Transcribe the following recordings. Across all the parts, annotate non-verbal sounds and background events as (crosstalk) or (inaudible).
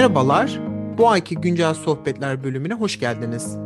Merhabalar, bu ayki Güncel Sohbetler bölümüne hoş geldiniz.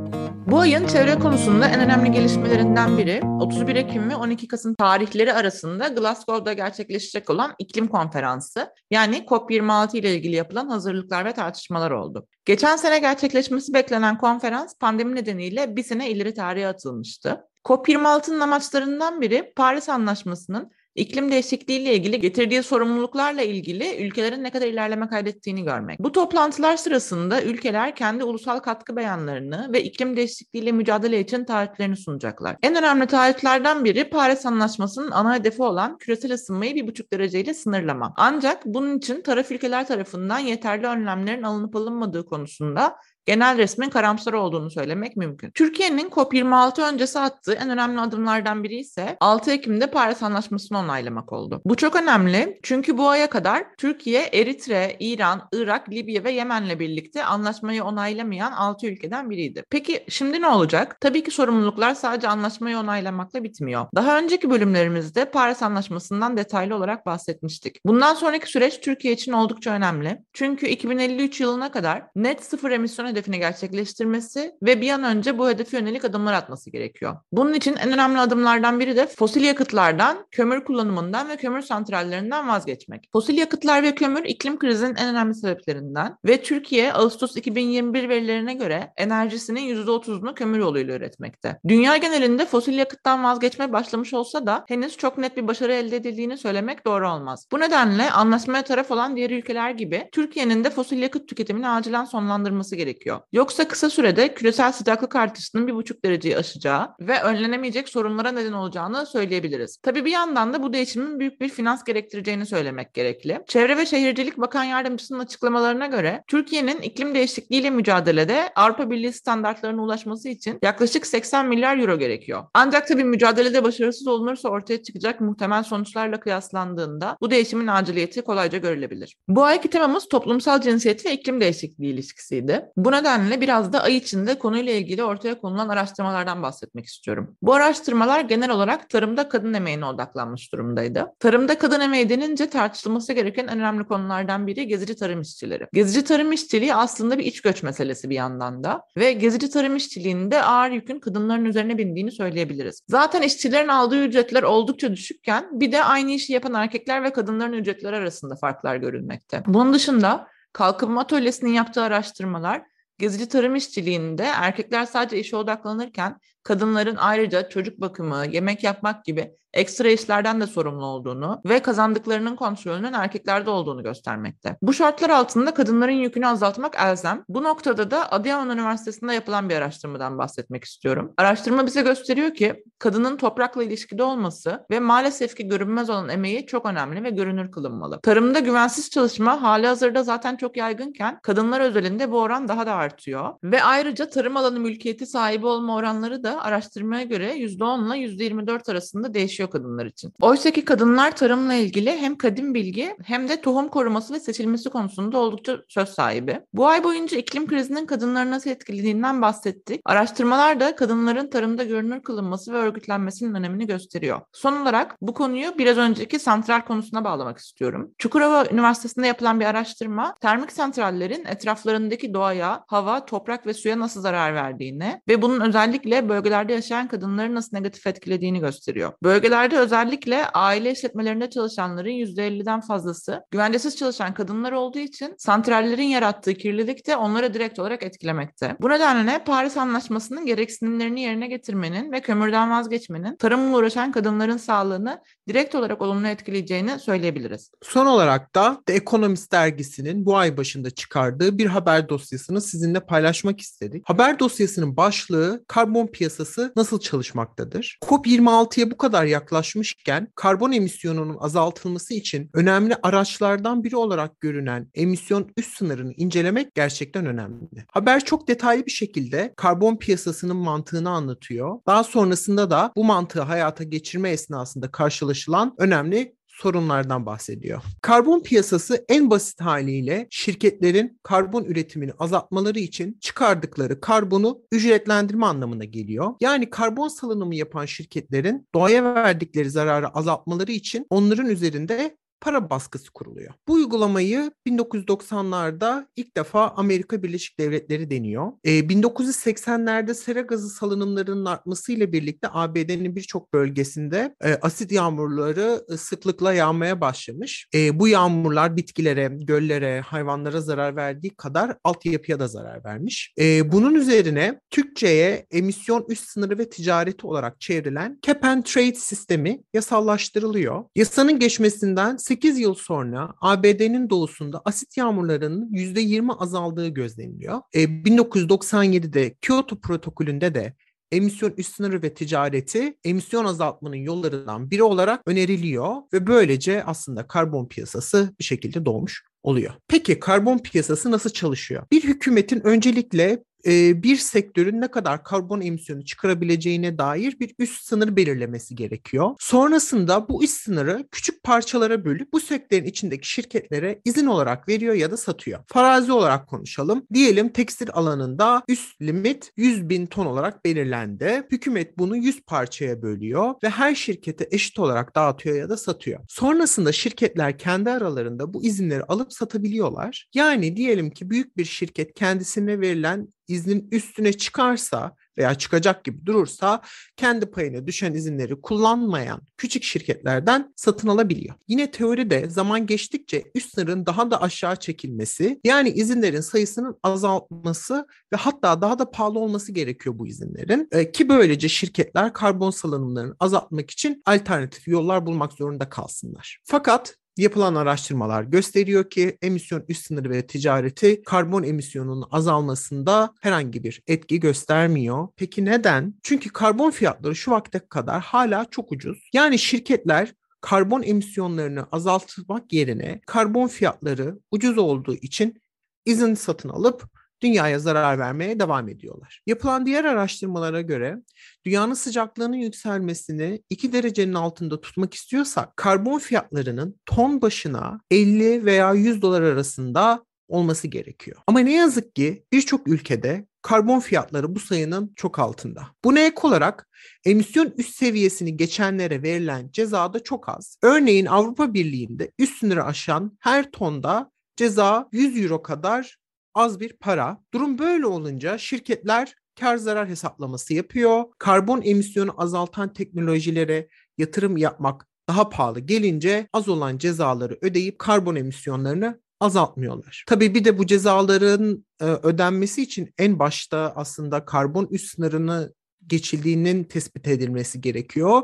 Bu ayın çevre konusunda en önemli gelişmelerinden biri 31 Ekim ve 12 Kasım tarihleri arasında Glasgow'da gerçekleşecek olan iklim konferansı yani COP26 ile ilgili yapılan hazırlıklar ve tartışmalar oldu. Geçen sene gerçekleşmesi beklenen konferans pandemi nedeniyle bir sene ileri tarihe atılmıştı. COP26'nın amaçlarından biri Paris Anlaşması'nın iklim değişikliği ile ilgili getirdiği sorumluluklarla ilgili ülkelerin ne kadar ilerleme kaydettiğini görmek. Bu toplantılar sırasında ülkeler kendi ulusal katkı beyanlarını ve iklim değişikliği ile mücadele için taahhütlerini sunacaklar. En önemli taahhütlerden biri Paris Anlaşması'nın ana hedefi olan küresel ısınmayı bir buçuk dereceyle sınırlama. Ancak bunun için taraf ülkeler tarafından yeterli önlemlerin alınıp alınmadığı konusunda genel resmin karamsar olduğunu söylemek mümkün. Türkiye'nin COP26 öncesi attığı en önemli adımlardan biri ise 6 Ekim'de Paris Anlaşması'nı onaylamak oldu. Bu çok önemli çünkü bu aya kadar Türkiye, Eritre, İran, Irak, Libya ve Yemen'le birlikte anlaşmayı onaylamayan 6 ülkeden biriydi. Peki şimdi ne olacak? Tabii ki sorumluluklar sadece anlaşmayı onaylamakla bitmiyor. Daha önceki bölümlerimizde Paris Anlaşması'ndan detaylı olarak bahsetmiştik. Bundan sonraki süreç Türkiye için oldukça önemli. Çünkü 2053 yılına kadar net sıfır emisyon hedefini gerçekleştirmesi ve bir an önce bu hedefe yönelik adımlar atması gerekiyor. Bunun için en önemli adımlardan biri de fosil yakıtlardan, kömür kullanımından ve kömür santrallerinden vazgeçmek. Fosil yakıtlar ve kömür iklim krizinin en önemli sebeplerinden ve Türkiye Ağustos 2021 verilerine göre enerjisinin %30'unu kömür yoluyla üretmekte. Dünya genelinde fosil yakıttan vazgeçme başlamış olsa da henüz çok net bir başarı elde edildiğini söylemek doğru olmaz. Bu nedenle anlaşmaya taraf olan diğer ülkeler gibi Türkiye'nin de fosil yakıt tüketimini acilen sonlandırması gerekiyor gerekiyor. Yoksa kısa sürede küresel sıcaklık artışının bir buçuk dereceyi aşacağı ve önlenemeyecek sorunlara neden olacağını söyleyebiliriz. Tabii bir yandan da bu değişimin büyük bir finans gerektireceğini söylemek gerekli. Çevre ve Şehircilik Bakan Yardımcısının açıklamalarına göre Türkiye'nin iklim değişikliğiyle mücadelede Avrupa Birliği standartlarına ulaşması için yaklaşık 80 milyar euro gerekiyor. Ancak tabii mücadelede başarısız olunursa ortaya çıkacak muhtemel sonuçlarla kıyaslandığında bu değişimin aciliyeti kolayca görülebilir. Bu ayki temamız toplumsal cinsiyet ve iklim değişikliği ilişkisiydi. Bu nedenle biraz da ay içinde konuyla ilgili ortaya konulan araştırmalardan bahsetmek istiyorum. Bu araştırmalar genel olarak tarımda kadın emeğine odaklanmış durumdaydı. Tarımda kadın emeği denince tartışılması gereken en önemli konulardan biri gezici tarım işçileri. Gezici tarım işçiliği aslında bir iç göç meselesi bir yandan da ve gezici tarım işçiliğinde ağır yükün kadınların üzerine bindiğini söyleyebiliriz. Zaten işçilerin aldığı ücretler oldukça düşükken bir de aynı işi yapan erkekler ve kadınların ücretleri arasında farklar görülmekte. Bunun dışında Kalkınma Atölyesi'nin yaptığı araştırmalar gezici tarım işçiliğinde erkekler sadece işe odaklanırken kadınların ayrıca çocuk bakımı, yemek yapmak gibi ekstra işlerden de sorumlu olduğunu ve kazandıklarının kontrolünün erkeklerde olduğunu göstermekte. Bu şartlar altında kadınların yükünü azaltmak elzem. Bu noktada da Adıyaman Üniversitesi'nde yapılan bir araştırmadan bahsetmek istiyorum. Araştırma bize gösteriyor ki kadının toprakla ilişkide olması ve maalesef ki görünmez olan emeği çok önemli ve görünür kılınmalı. Tarımda güvensiz çalışma hali hazırda zaten çok yaygınken kadınlar özelinde bu oran daha da artıyor. Ve ayrıca tarım alanı mülkiyeti sahibi olma oranları da araştırmaya göre %10 ile %24 arasında değişiyor kadınlar için. Oysa ki kadınlar tarımla ilgili hem kadim bilgi hem de tohum koruması ve seçilmesi konusunda oldukça söz sahibi. Bu ay boyunca iklim krizinin kadınları nasıl etkilediğinden bahsettik. Araştırmalar da kadınların tarımda görünür kılınması ve örgütlenmesinin önemini gösteriyor. Son olarak bu konuyu biraz önceki santral konusuna bağlamak istiyorum. Çukurova Üniversitesi'nde yapılan bir araştırma termik santrallerin etraflarındaki doğaya, hava, toprak ve suya nasıl zarar verdiğini ve bunun özellikle bölge bölgelerde yaşayan kadınları nasıl negatif etkilediğini gösteriyor. Bölgelerde özellikle aile işletmelerinde çalışanların %50'den fazlası güvencesiz çalışan kadınlar olduğu için santrallerin yarattığı kirlilik de onları direkt olarak etkilemekte. Bu nedenle Paris Anlaşması'nın gereksinimlerini yerine getirmenin ve kömürden vazgeçmenin tarımla uğraşan kadınların sağlığını direkt olarak olumlu etkileyeceğini söyleyebiliriz. Son olarak da The Economist dergisinin bu ay başında çıkardığı bir haber dosyasını sizinle paylaşmak istedik. Haber dosyasının başlığı karbon piyasası nasıl çalışmaktadır? COP26'ya bu kadar yaklaşmışken karbon emisyonunun azaltılması için önemli araçlardan biri olarak görünen emisyon üst sınırını incelemek gerçekten önemli. Haber çok detaylı bir şekilde karbon piyasasının mantığını anlatıyor. Daha sonrasında da bu mantığı hayata geçirme esnasında karşılaşılan önemli sorunlardan bahsediyor. Karbon piyasası en basit haliyle şirketlerin karbon üretimini azaltmaları için çıkardıkları karbonu ücretlendirme anlamına geliyor. Yani karbon salınımı yapan şirketlerin doğaya verdikleri zararı azaltmaları için onların üzerinde para baskısı kuruluyor. Bu uygulamayı 1990'larda ilk defa Amerika Birleşik Devletleri deniyor. E, 1980'lerde sera gazı salınımlarının artmasıyla birlikte ABD'nin birçok bölgesinde e, asit yağmurları sıklıkla yağmaya başlamış. E, bu yağmurlar bitkilere, göllere, hayvanlara zarar verdiği kadar altyapıya da zarar vermiş. E, bunun üzerine Türkçe'ye emisyon üst sınırı ve ticareti olarak çevrilen Cap and Trade sistemi yasallaştırılıyor. Yasanın geçmesinden 8 yıl sonra ABD'nin doğusunda asit yağmurlarının %20 azaldığı gözleniliyor. E, 1997'de Kyoto protokolünde de emisyon üst sınırı ve ticareti emisyon azaltmanın yollarından biri olarak öneriliyor ve böylece aslında karbon piyasası bir şekilde doğmuş oluyor. Peki karbon piyasası nasıl çalışıyor? Bir hükümetin öncelikle e, bir sektörün ne kadar karbon emisyonu çıkarabileceğine dair bir üst sınır belirlemesi gerekiyor. Sonrasında bu üst sınırı küçük parçalara bölüp bu sektörün içindeki şirketlere izin olarak veriyor ya da satıyor. Farazi olarak konuşalım. Diyelim tekstil alanında üst limit 100 bin ton olarak belirlendi. Hükümet bunu 100 parçaya bölüyor ve her şirkete eşit olarak dağıtıyor ya da satıyor. Sonrasında şirketler kendi aralarında bu izinleri alıp satabiliyorlar. Yani diyelim ki büyük bir şirket kendisine verilen iznin üstüne çıkarsa veya çıkacak gibi durursa kendi payına düşen izinleri kullanmayan küçük şirketlerden satın alabiliyor. Yine teoride zaman geçtikçe üst sınırın daha da aşağı çekilmesi yani izinlerin sayısının azaltması ve hatta daha da pahalı olması gerekiyor bu izinlerin. E, ki böylece şirketler karbon salınımlarını azaltmak için alternatif yollar bulmak zorunda kalsınlar. Fakat Yapılan araştırmalar gösteriyor ki emisyon üst sınırı ve ticareti karbon emisyonunun azalmasında herhangi bir etki göstermiyor. Peki neden? Çünkü karbon fiyatları şu vakte kadar hala çok ucuz. Yani şirketler karbon emisyonlarını azaltmak yerine karbon fiyatları ucuz olduğu için izin satın alıp dünyaya zarar vermeye devam ediyorlar. Yapılan diğer araştırmalara göre dünyanın sıcaklığının yükselmesini 2 derecenin altında tutmak istiyorsak karbon fiyatlarının ton başına 50 veya 100 dolar arasında olması gerekiyor. Ama ne yazık ki birçok ülkede karbon fiyatları bu sayının çok altında. Buna ek olarak emisyon üst seviyesini geçenlere verilen ceza da çok az. Örneğin Avrupa Birliği'nde üst sınırı aşan her tonda ceza 100 euro kadar az bir para. Durum böyle olunca şirketler kar zarar hesaplaması yapıyor. Karbon emisyonu azaltan teknolojilere yatırım yapmak daha pahalı gelince az olan cezaları ödeyip karbon emisyonlarını azaltmıyorlar. Tabii bir de bu cezaların e, ödenmesi için en başta aslında karbon üst sınırını geçildiğinin tespit edilmesi gerekiyor.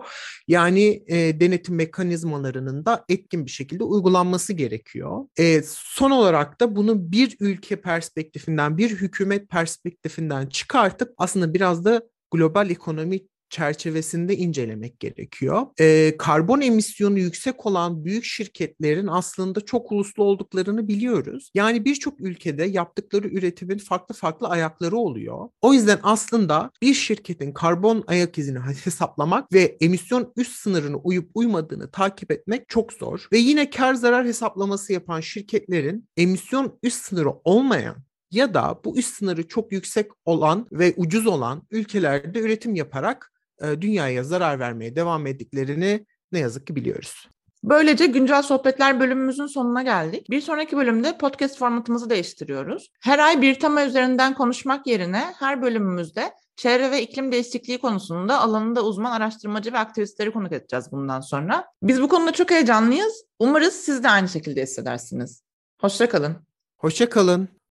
Yani e, denetim mekanizmalarının da etkin bir şekilde uygulanması gerekiyor. E, son olarak da bunu bir ülke perspektifinden, bir hükümet perspektifinden çıkartıp aslında biraz da global ekonomi çerçevesinde incelemek gerekiyor. E, karbon emisyonu yüksek olan büyük şirketlerin aslında çok uluslu olduklarını biliyoruz. Yani birçok ülkede yaptıkları üretimin farklı farklı ayakları oluyor. O yüzden aslında bir şirketin karbon ayak izini (laughs) hesaplamak ve emisyon üst sınırını uyup uymadığını takip etmek çok zor. Ve yine kar zarar hesaplaması yapan şirketlerin emisyon üst sınırı olmayan ya da bu üst sınırı çok yüksek olan ve ucuz olan ülkelerde üretim yaparak dünyaya zarar vermeye devam ettiklerini ne yazık ki biliyoruz. Böylece güncel sohbetler bölümümüzün sonuna geldik. Bir sonraki bölümde podcast formatımızı değiştiriyoruz. Her ay bir tema üzerinden konuşmak yerine her bölümümüzde çevre ve iklim değişikliği konusunda alanında uzman araştırmacı ve aktivistleri konuk edeceğiz bundan sonra. Biz bu konuda çok heyecanlıyız. Umarız siz de aynı şekilde hissedersiniz. Hoşçakalın. Hoşçakalın.